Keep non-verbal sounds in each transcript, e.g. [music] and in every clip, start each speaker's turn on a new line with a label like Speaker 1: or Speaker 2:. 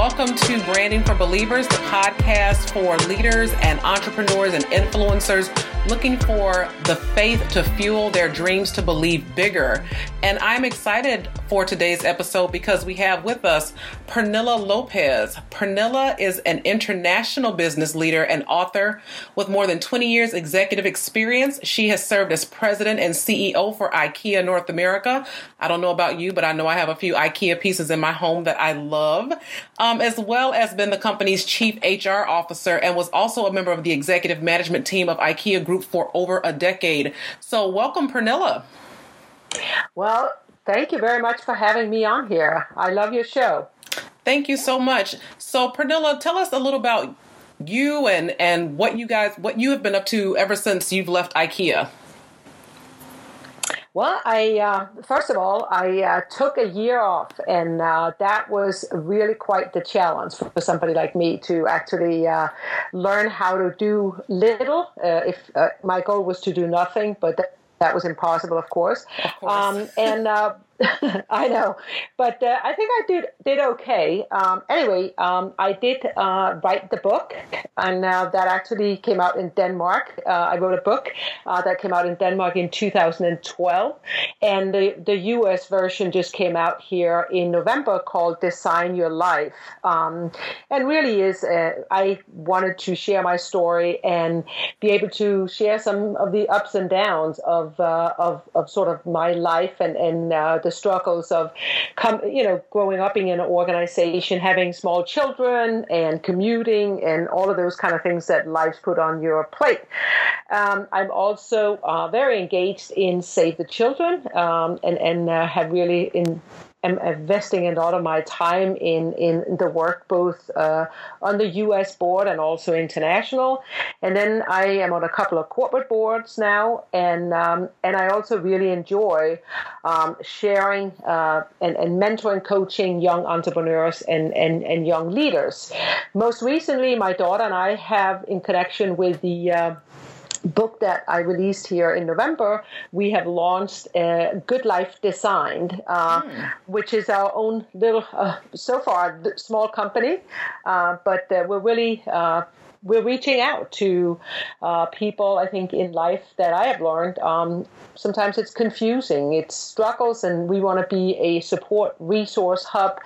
Speaker 1: Welcome to Branding for Believers, the podcast for leaders and entrepreneurs and influencers looking for the faith to fuel their dreams to believe bigger. And I'm excited for today's episode because we have with us Pernilla Lopez. Pernilla is an international business leader and author with more than 20 years executive experience. She has served as president and CEO for IKEA North America. I don't know about you, but I know I have a few IKEA pieces in my home that I love, um, as well as been the company's chief HR officer and was also a member of the executive management team of IKEA Group for over a decade. So, welcome, Pernilla.
Speaker 2: Well, thank you very much for having me on here. I love your show.
Speaker 1: Thank you so much. So, Pernilla, tell us a little about you and and what you guys what you have been up to ever since you've left IKEA.
Speaker 2: Well, I uh, first of all, I uh, took a year off, and uh, that was really quite the challenge for somebody like me to actually uh, learn how to do little. Uh, if uh, my goal was to do nothing, but that, was impossible, of course.
Speaker 1: Of course. Um,
Speaker 2: and [laughs] I know, but uh, I think I did did okay. Um, anyway, um, I did uh, write the book, and uh, that actually came out in Denmark. Uh, I wrote a book uh, that came out in Denmark in 2012, and the the U.S. version just came out here in November called "Design Your Life," um, and really is uh, I wanted to share my story and be able to share some of the ups and downs of of, of sort of my life and and the the struggles of, you know, growing up in an organization, having small children, and commuting, and all of those kind of things that life's put on your plate. Um, I'm also uh, very engaged in Save the Children, um, and and uh, have really in am investing a lot of my time in, in the work both uh, on the US board and also international. And then I am on a couple of corporate boards now, and um, and I also really enjoy um, sharing uh, and, and mentoring, coaching young entrepreneurs and, and, and young leaders. Most recently, my daughter and I have, in connection with the uh, book that I released here in November, we have launched uh, Good Life Designed, uh, mm. which is our own little, uh, so far, small company, uh, but uh, we're really uh, we're reaching out to uh, people I think in life that I have learned. Um, sometimes it's confusing, it's struggles, and we want to be a support resource hub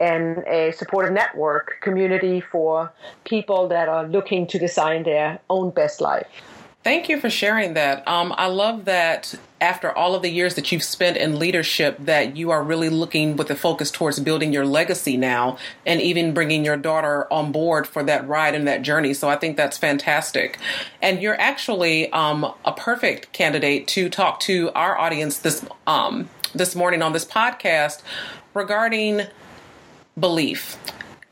Speaker 2: and a supportive network community for people that are looking to design their own best life.
Speaker 1: Thank you for sharing that. Um, I love that after all of the years that you've spent in leadership, that you are really looking with a focus towards building your legacy now, and even bringing your daughter on board for that ride and that journey. So I think that's fantastic. And you're actually um, a perfect candidate to talk to our audience this um, this morning on this podcast regarding belief.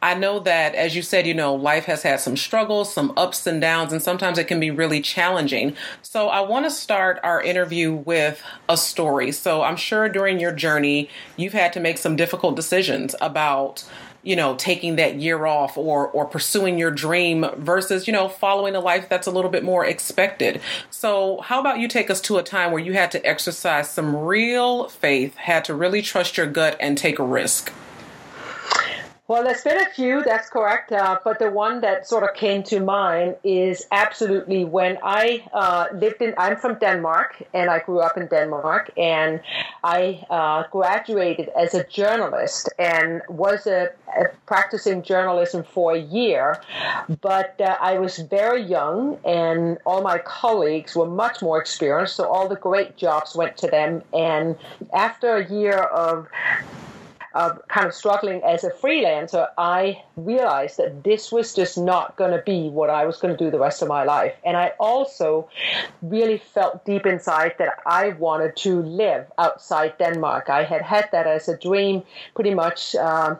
Speaker 1: I know that, as you said, you know, life has had some struggles, some ups and downs, and sometimes it can be really challenging. So I want to start our interview with a story. So I'm sure during your journey, you've had to make some difficult decisions about you know taking that year off or or pursuing your dream versus you know following a life that's a little bit more expected so how about you take us to a time where you had to exercise some real faith had to really trust your gut and take a risk
Speaker 2: well, there's been a few, that's correct. Uh, but the one that sort of came to mind is absolutely when I uh, lived in, I'm from Denmark and I grew up in Denmark and I uh, graduated as a journalist and was a, a practicing journalism for a year. But uh, I was very young and all my colleagues were much more experienced. So all the great jobs went to them. And after a year of kind of struggling as a freelancer, I realized that this was just not going to be what I was going to do the rest of my life. And I also really felt deep inside that I wanted to live outside Denmark. I had had that as a dream pretty much. Um,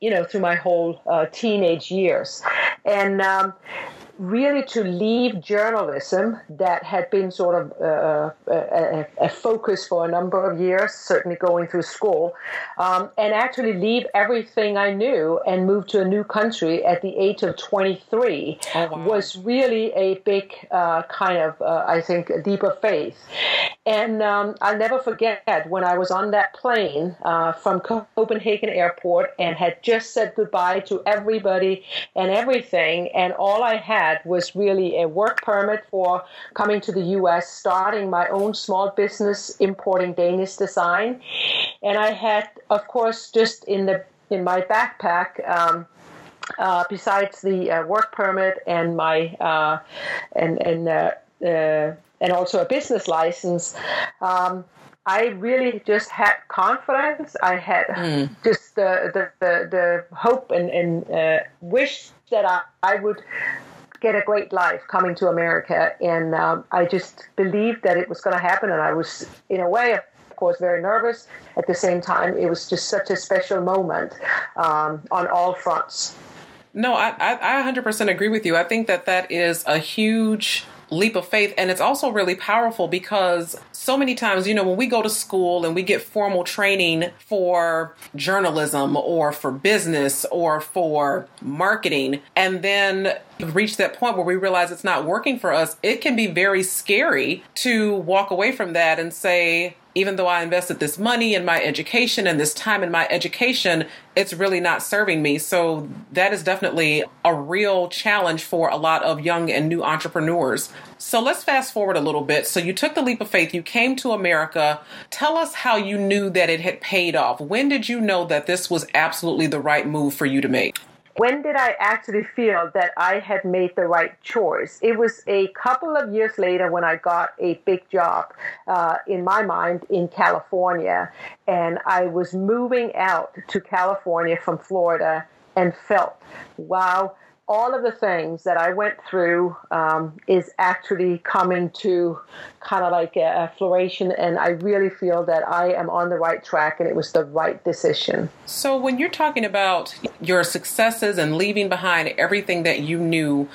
Speaker 2: you know, through my whole uh, teenage years. And um, really to leave journalism that had been sort of uh, a, a, focus for a number of years, certainly going through school, um, and actually leave everything I knew and move to a new country at the age of 23 oh, wow. was really a big uh, kind of, uh, I think, a deeper faith. And um, I'll never forget when I was on that plane uh, from Copenhagen Airport and had just said goodbye to everybody and everything. And all I had was really a work permit for coming to the US, starting my own small business importing Danish design. And I had, of course, just in the in my backpack, um, uh, besides the uh, work permit and my uh, and and uh, uh, and also a business license. Um, I really just had confidence. I had mm. just the, the, the, the, hope and, and uh, wish that I, I would get a great life coming to America. And um, I just believed that it was going to happen. And I was, in a way, of course, very nervous. At the same time, it was just such a special moment um, on all fronts.
Speaker 1: No, I, I, I 100% agree with you. I think that that is a huge leap of faith. And it's also really powerful because so many times, you know, when we go to school and we get formal training for journalism or for business or for marketing, and then reach that point where we realize it's not working for us, it can be very scary to walk away from that and say, even though I invested this money in my education and this time in my education, it's really not serving me. So that is definitely a real challenge for a lot of young and new entrepreneurs. So let's fast forward a little bit. So you took the leap of faith, you came to America. Tell us how you knew that it had paid off. When did you know that this was absolutely the right move for you to make?
Speaker 2: When did I actually feel that I had made the right choice? It was a couple of years later when I got a big job, uh, in my mind, in California. And I was moving out to California from Florida and felt, wow, all of the things that I went through um, is actually coming to kind of like a, a flourishing, and I really feel that I am on the right track, and it was the right decision.
Speaker 1: So, when you're talking about your successes and leaving behind everything that you knew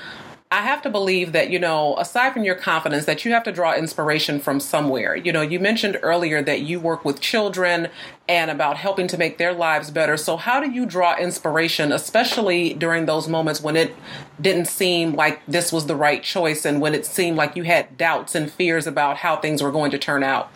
Speaker 1: I have to believe that, you know, aside from your confidence, that you have to draw inspiration from somewhere. You know, you mentioned earlier that you work with children and about helping to make their lives better. So, how do you draw inspiration, especially during those moments when it didn't seem like this was the right choice and when it seemed like you had doubts and fears about how things were going to turn out?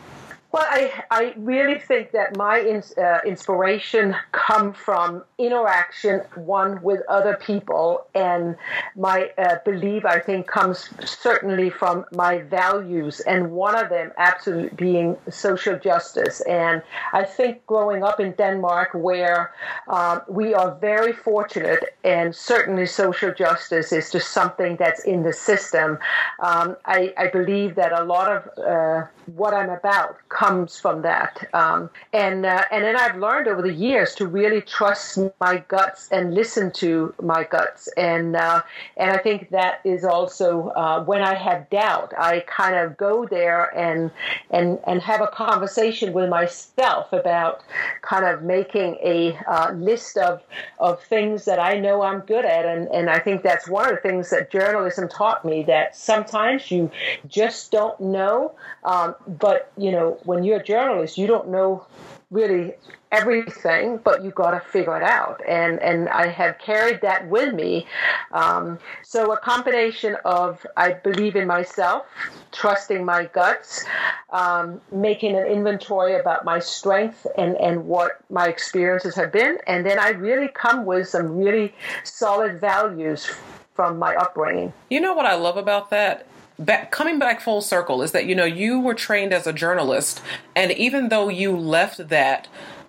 Speaker 2: Well, I, I really think that my uh, inspiration come from interaction, one with other people, and my uh, belief, I think, comes certainly from my values, and one of them absolutely being social justice. And I think growing up in Denmark, where um, we are very fortunate, and certainly social justice is just something that's in the system, um, I, I, believe that a lot of uh, what I'm about comes from that. Um, and uh, and then I've learned over the years to really trust my guts and listen to my guts. And uh, and I think that is also uh, when I have doubt, I kind of go there and and and have a conversation with myself about kind of making a uh, list of of things that I know I'm good at. And and I think that's one of the things that journalism taught me that sometimes you just don't know. Um, but you know when you're a journalist, you don't know really everything, but you got to figure it out. And and I have carried that with me. Um, so a combination of I believe in myself, trusting my guts, um, making an inventory about my strength and and what my experiences have been, and then I really come with some really solid values from my upbringing.
Speaker 1: You know what I love about that back, coming back full circle is that you know you were trained as a journalist, and even though you left that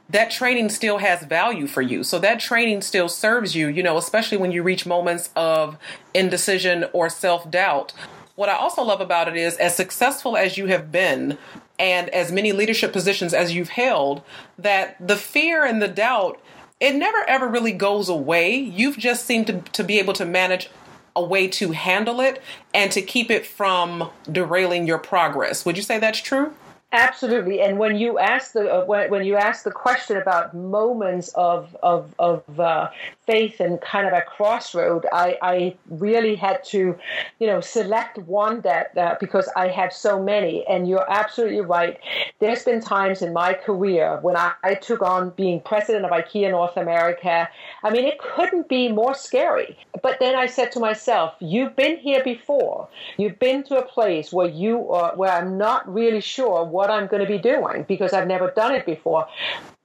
Speaker 1: that training still has value for you. So that training still serves you, you know, especially when you reach moments of indecision or self doubt. What I also love about it is, as successful as you have been and as many leadership positions as you've held, that the fear and the doubt, it never ever really goes away. You've just seemed to, to be able to manage a way to handle it and to keep it from derailing your progress. Would you say that's true?
Speaker 2: Absolutely, and when you ask the uh, when, when you ask the question about moments of of of uh, faith and kind of a crossroad. I, I really had to, you know, select one that uh, because I have so many. And you're absolutely right. There's been times in my career when I, I took on being president of IKEA North America. I mean, it couldn't be more scary. But then I said to myself, "You've been here before. You've been to a place where you are, where I'm not really sure what I'm going to be doing because I've never done it before."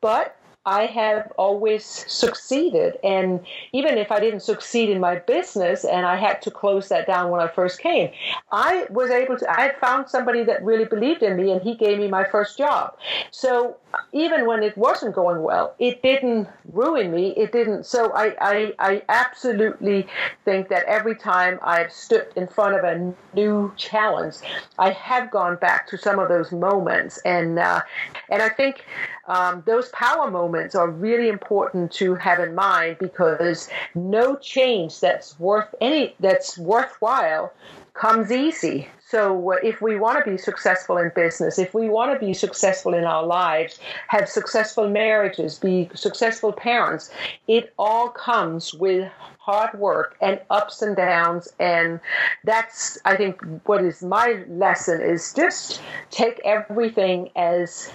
Speaker 2: But I have always succeeded. And even if I didn't succeed in my business and I had to close that down when I first came, I was able to, I found somebody that really believed in me and he gave me my first job. So even when it wasn't going well, it didn't ruin me. It didn't. So I, I, I absolutely think that every time I've stood in front of a new challenge, I have gone back to some of those moments. And, uh, and I think um, those power moments are really important to have in mind because no change that's worth any that's worthwhile comes easy. So, uh, if we want to be successful in business, if we want to be successful in our lives, have successful marriages, be successful parents, it all comes with hard work and ups and downs. And that's, I think, what is my lesson is just take everything as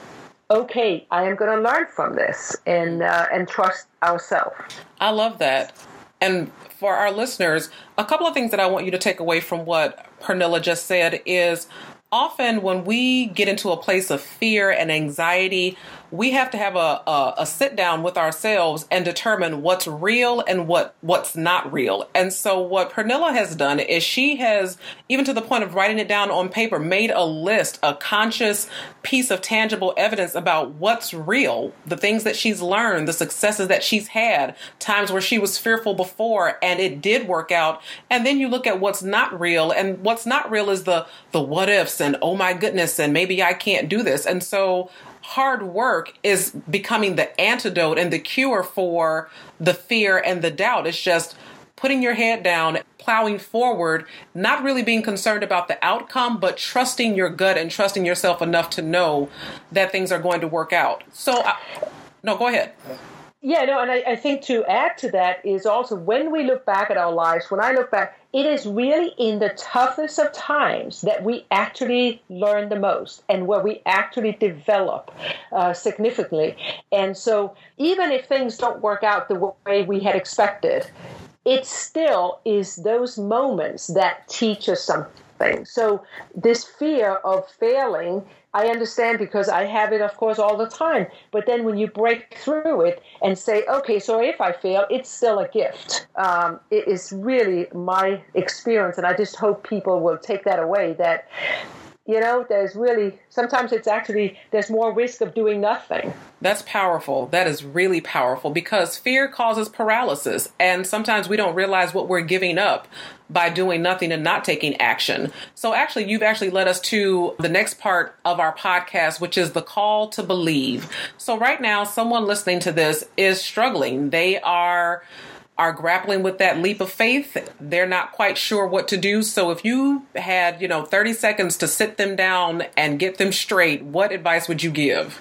Speaker 2: okay, I am going to learn from this and uh, and trust ourselves.
Speaker 1: I love that. And for our listeners, a couple of things that I want you to take away from what Pernilla just said is often when we get into a place of fear and anxiety, we have to have a, a, a, sit down with ourselves and determine what's real and what what's not real. And so what Pernilla has done is she has, even to the point of writing it down on paper, made a list, a conscious piece of tangible evidence about what's real, the things that she's learned, the successes that she's had, times where she was fearful before and it did work out. And then you look at what's not real, and what's not real is the the what ifs and oh my goodness, and maybe I can't do this. And so hard work is becoming the antidote and the cure for the fear and the doubt. It's just putting your head down, plowing forward, not really being concerned about the outcome, but trusting your gut and trusting yourself enough to know that things are going to work out. So, I, no, go ahead.
Speaker 2: Yeah, no, and I, I, think to add to that is also when we look back at our lives, when I look back, it is really in the toughest of times that we actually learn the most and where we actually develop uh, significantly. And so, even if things don't work out the way we had expected, it still is those moments that teach us something. So, this fear of failing I understand because I have it, of course, all the time. But then when you break through it and say, okay, so if I fail, it's still a gift. Um, it is really my experience, and I just hope people will take that away. That you know, there's really sometimes it's actually there's more risk of doing nothing.
Speaker 1: That's powerful. That is really powerful because fear causes paralysis, and sometimes we don't realize what we're giving up by doing nothing and not taking action. So, actually, you've actually led us to the next part of our podcast, which is the call to believe. So, right now, someone listening to this is struggling. They are are grappling with that leap of faith. They're not quite sure what to do. So if you had, you know, 30 seconds to sit them down and get them straight, what advice would you give?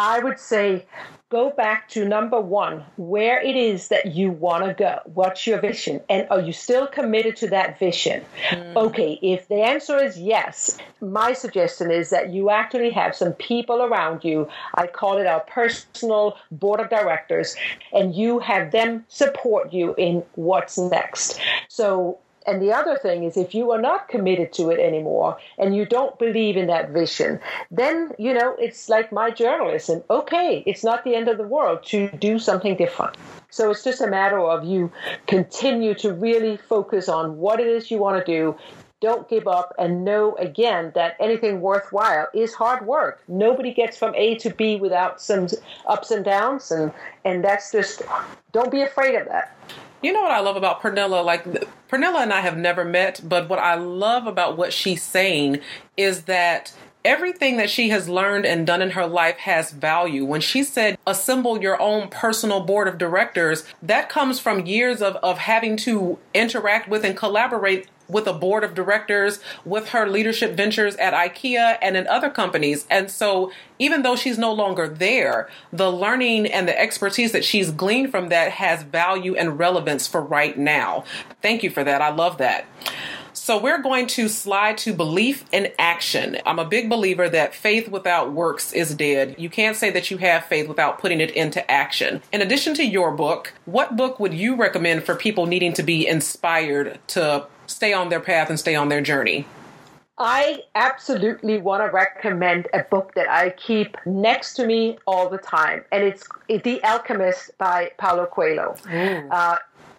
Speaker 2: I would say go back to number one, where it is that you want to go. What's your vision? And are you still committed to that vision? Mm. Okay, if the answer is yes, my suggestion is that you actually have some people around you. I call it our personal board of directors, and you have them support you in what's next. So and the other thing is, if you are not committed to it anymore and you don't believe in that vision, then, you know, it's like my journalism. Okay, it's not the end of the world to do something different. So it's just a matter of you continue to really focus on what it is you want to do. Don't give up and know again that anything worthwhile is hard work. Nobody gets from A to B without some ups and downs, and, and that's just, don't be afraid of that.
Speaker 1: You know what I love about Pernilla? Like, Pernilla and I have never met, but what I love about what she's saying is that everything that she has learned and done in her life has value. When she said assemble your own personal board of directors, that comes from years of, of having to interact with and collaborate with a board of directors, with her leadership ventures at IKEA and in other companies. And so, even though she's no longer there, the learning and the expertise that she's gleaned from that has value and relevance for right now. Thank you for that. I love that. So we're going to slide to belief and action. I'm a big believer that faith without works is dead. You can't say that you have faith without putting it into action. In addition to your book, what book would you recommend for people needing to be inspired to stay on their path and stay on their journey?
Speaker 2: I absolutely want to recommend a book that I keep next to me all the time, and it's The Alchemist by Paulo Coelho. Mm. Uh,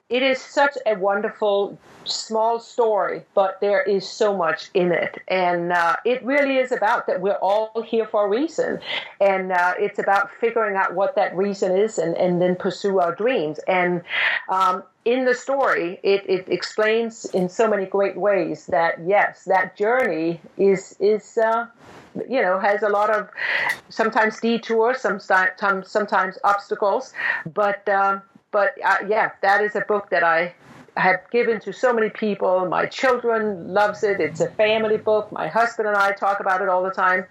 Speaker 2: it is such a wonderful small story, but there is so much in it. And uh, it really is about that we're all here for a reason. And uh, it's about figuring out what that reason is and, and then pursue our dreams. And um, in the story, it, it explains in so many great ways that, yes, that journey is, is uh, you know, has a lot of sometimes detours, sometimes, sometimes obstacles. But, um, but uh, yeah, that is a book that I have given to so many people. My children loves it. It's a family book. My husband and I talk about it all the time.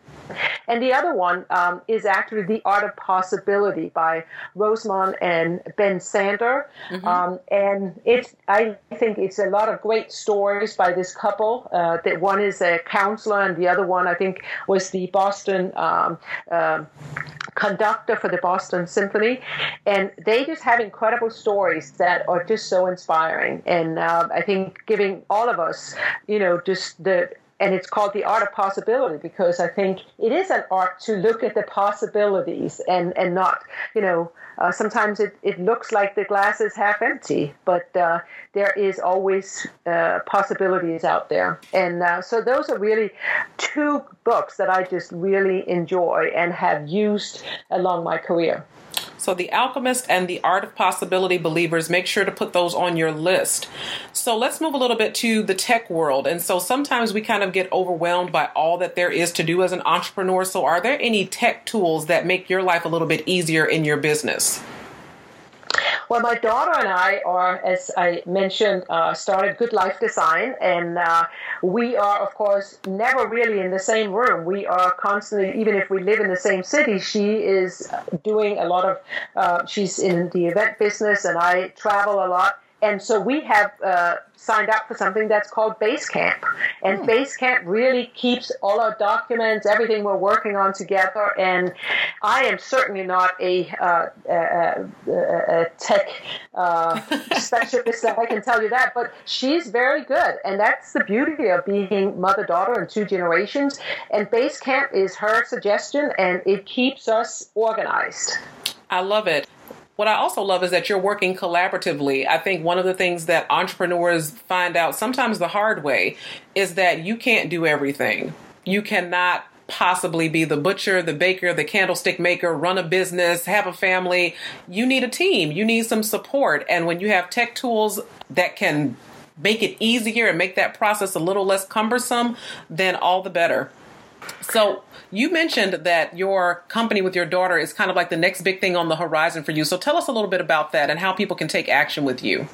Speaker 2: And the other one um, is actually The Art of Possibility by Rosamund and Ben Zander. Mm-hmm. Um, and it's, I think it's a lot of great stories by this couple. Uh, that one is a counselor, and the other one, I think, was the Boston um, uh, conductor for the Boston Symphony. And they just have incredible stories that are just so inspiring. And uh, I think giving all of us, you know, just the and it's called the art of possibility because I think it is an art to look at the possibilities and and not you know uh, sometimes it, it looks like the glass is half empty but uh, there is always uh, possibilities out there and uh, so those are really two books that I just really enjoy and have used along my career.
Speaker 1: So, The Alchemist and The Art of Possibility Believers, make sure to put those on your list. So, let's move a little bit to the tech world. And so, sometimes we kind of get overwhelmed by all that there is to do as an entrepreneur. So, are there any tech tools that make your life a little bit easier in your business?
Speaker 2: Well, my daughter and I are, as I mentioned, uh, started Good Life Design, and uh, we are, of course, never really in the same room. We are constantly, even if we live in the same city, she is doing a lot of, uh, she's in the event business, and I travel a lot and so we have uh, signed up for something that's called Basecamp. And mm. Basecamp really keeps all our documents, everything we're working on together. And I am certainly not a, uh, a, a, a tech uh, [laughs] specialist, I can tell you that, but she's very good. And that's the beauty of being mother daughter in two generations. And Basecamp is her suggestion, and it keeps us organized.
Speaker 1: I love it. What I also love is that you're working collaboratively. I think one of the things that entrepreneurs find out sometimes the hard way is that you can't do everything. You cannot possibly be the butcher, the baker, the candlestick maker, run a business, have a family. You need a team. You need some support. And when you have tech tools that can make it easier and make that process a little less cumbersome, then all the better. So, you mentioned that your company with your daughter is kind of like the next big thing on the horizon for you. So tell us a little bit about that and how people can take action with you.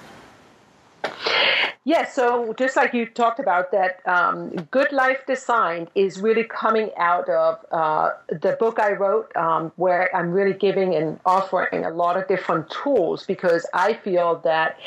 Speaker 2: Yes, so just like you talked about, that um, Good Life Design is really coming out of uh, the book I wrote, um, where I'm really giving and offering a lot of different tools because I feel that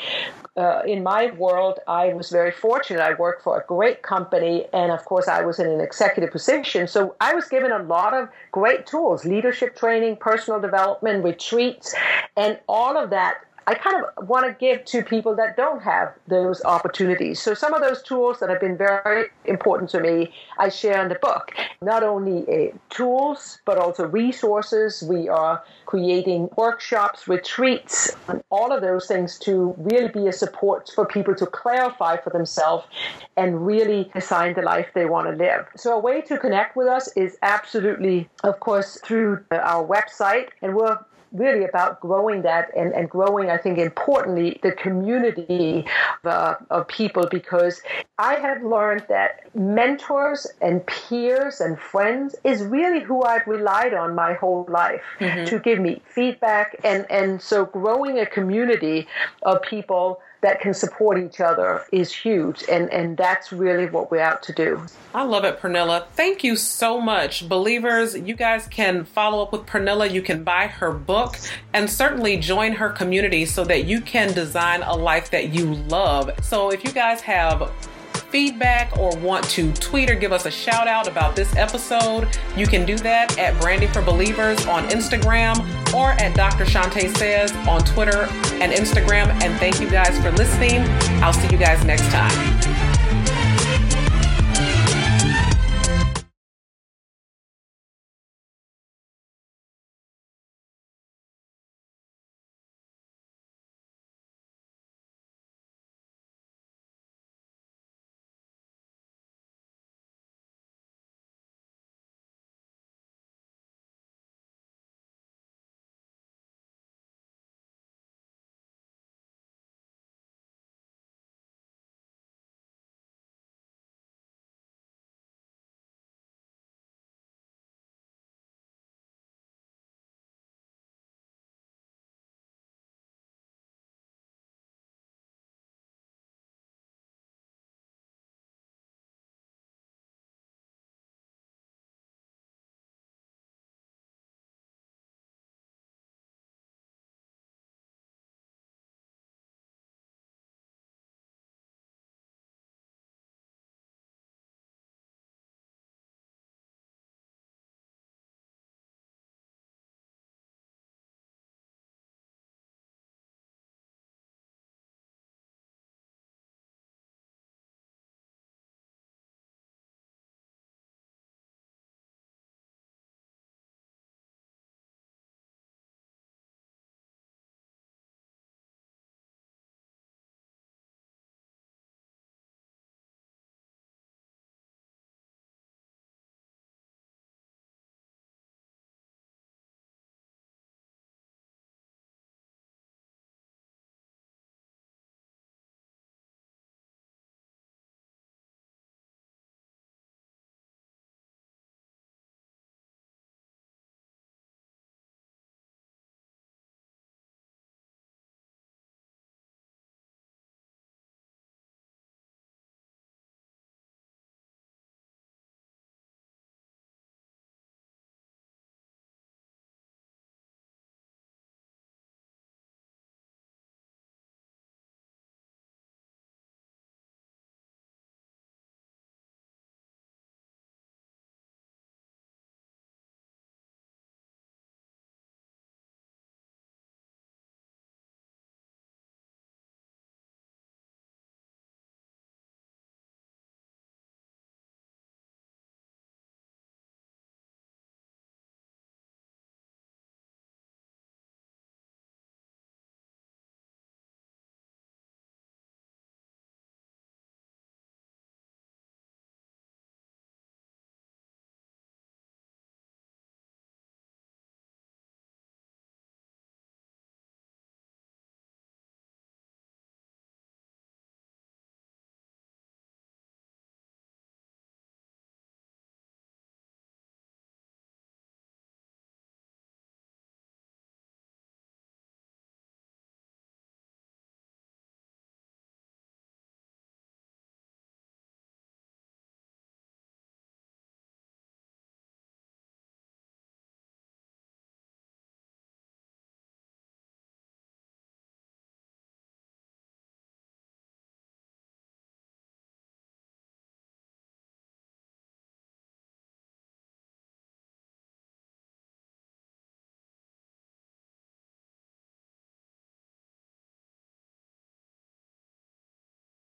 Speaker 2: uh, in my world, I was very fortunate. I worked for a great company, and of course, I was in an executive position. So I was given a lot of great tools leadership training, personal development, retreats, and all of that I kind of want to give to people that don't have those opportunities. So some of those tools that have been very important to me, I share in the book. Not only uh, tools, but also resources. We are creating workshops, retreats, and all of those things to really be a support for people to clarify for themselves and really design the life they want to live. So a way to connect with us is absolutely, of course, through our website, and we're really about growing that and, and growing, I think, importantly, the community of, uh, of people because I have learned that mentors and peers and friends is really who I've relied on my whole life mm-hmm. to give me feedback. And, and so growing a community of people that can support each other is huge. And, and that's really what we're out to do.
Speaker 1: I love it, Pernilla. Thank you so much. Believers, you guys can follow up with Pernilla. You can buy her book and certainly join her community so that you can design a life that you love. So if you guys have feedback or want to tweet or give us a shout out about this episode, you can do that at Branding for Believers on Instagram or at Dr. Shante Says on Twitter and Instagram. And thank you guys for listening. I'll see you guys next time.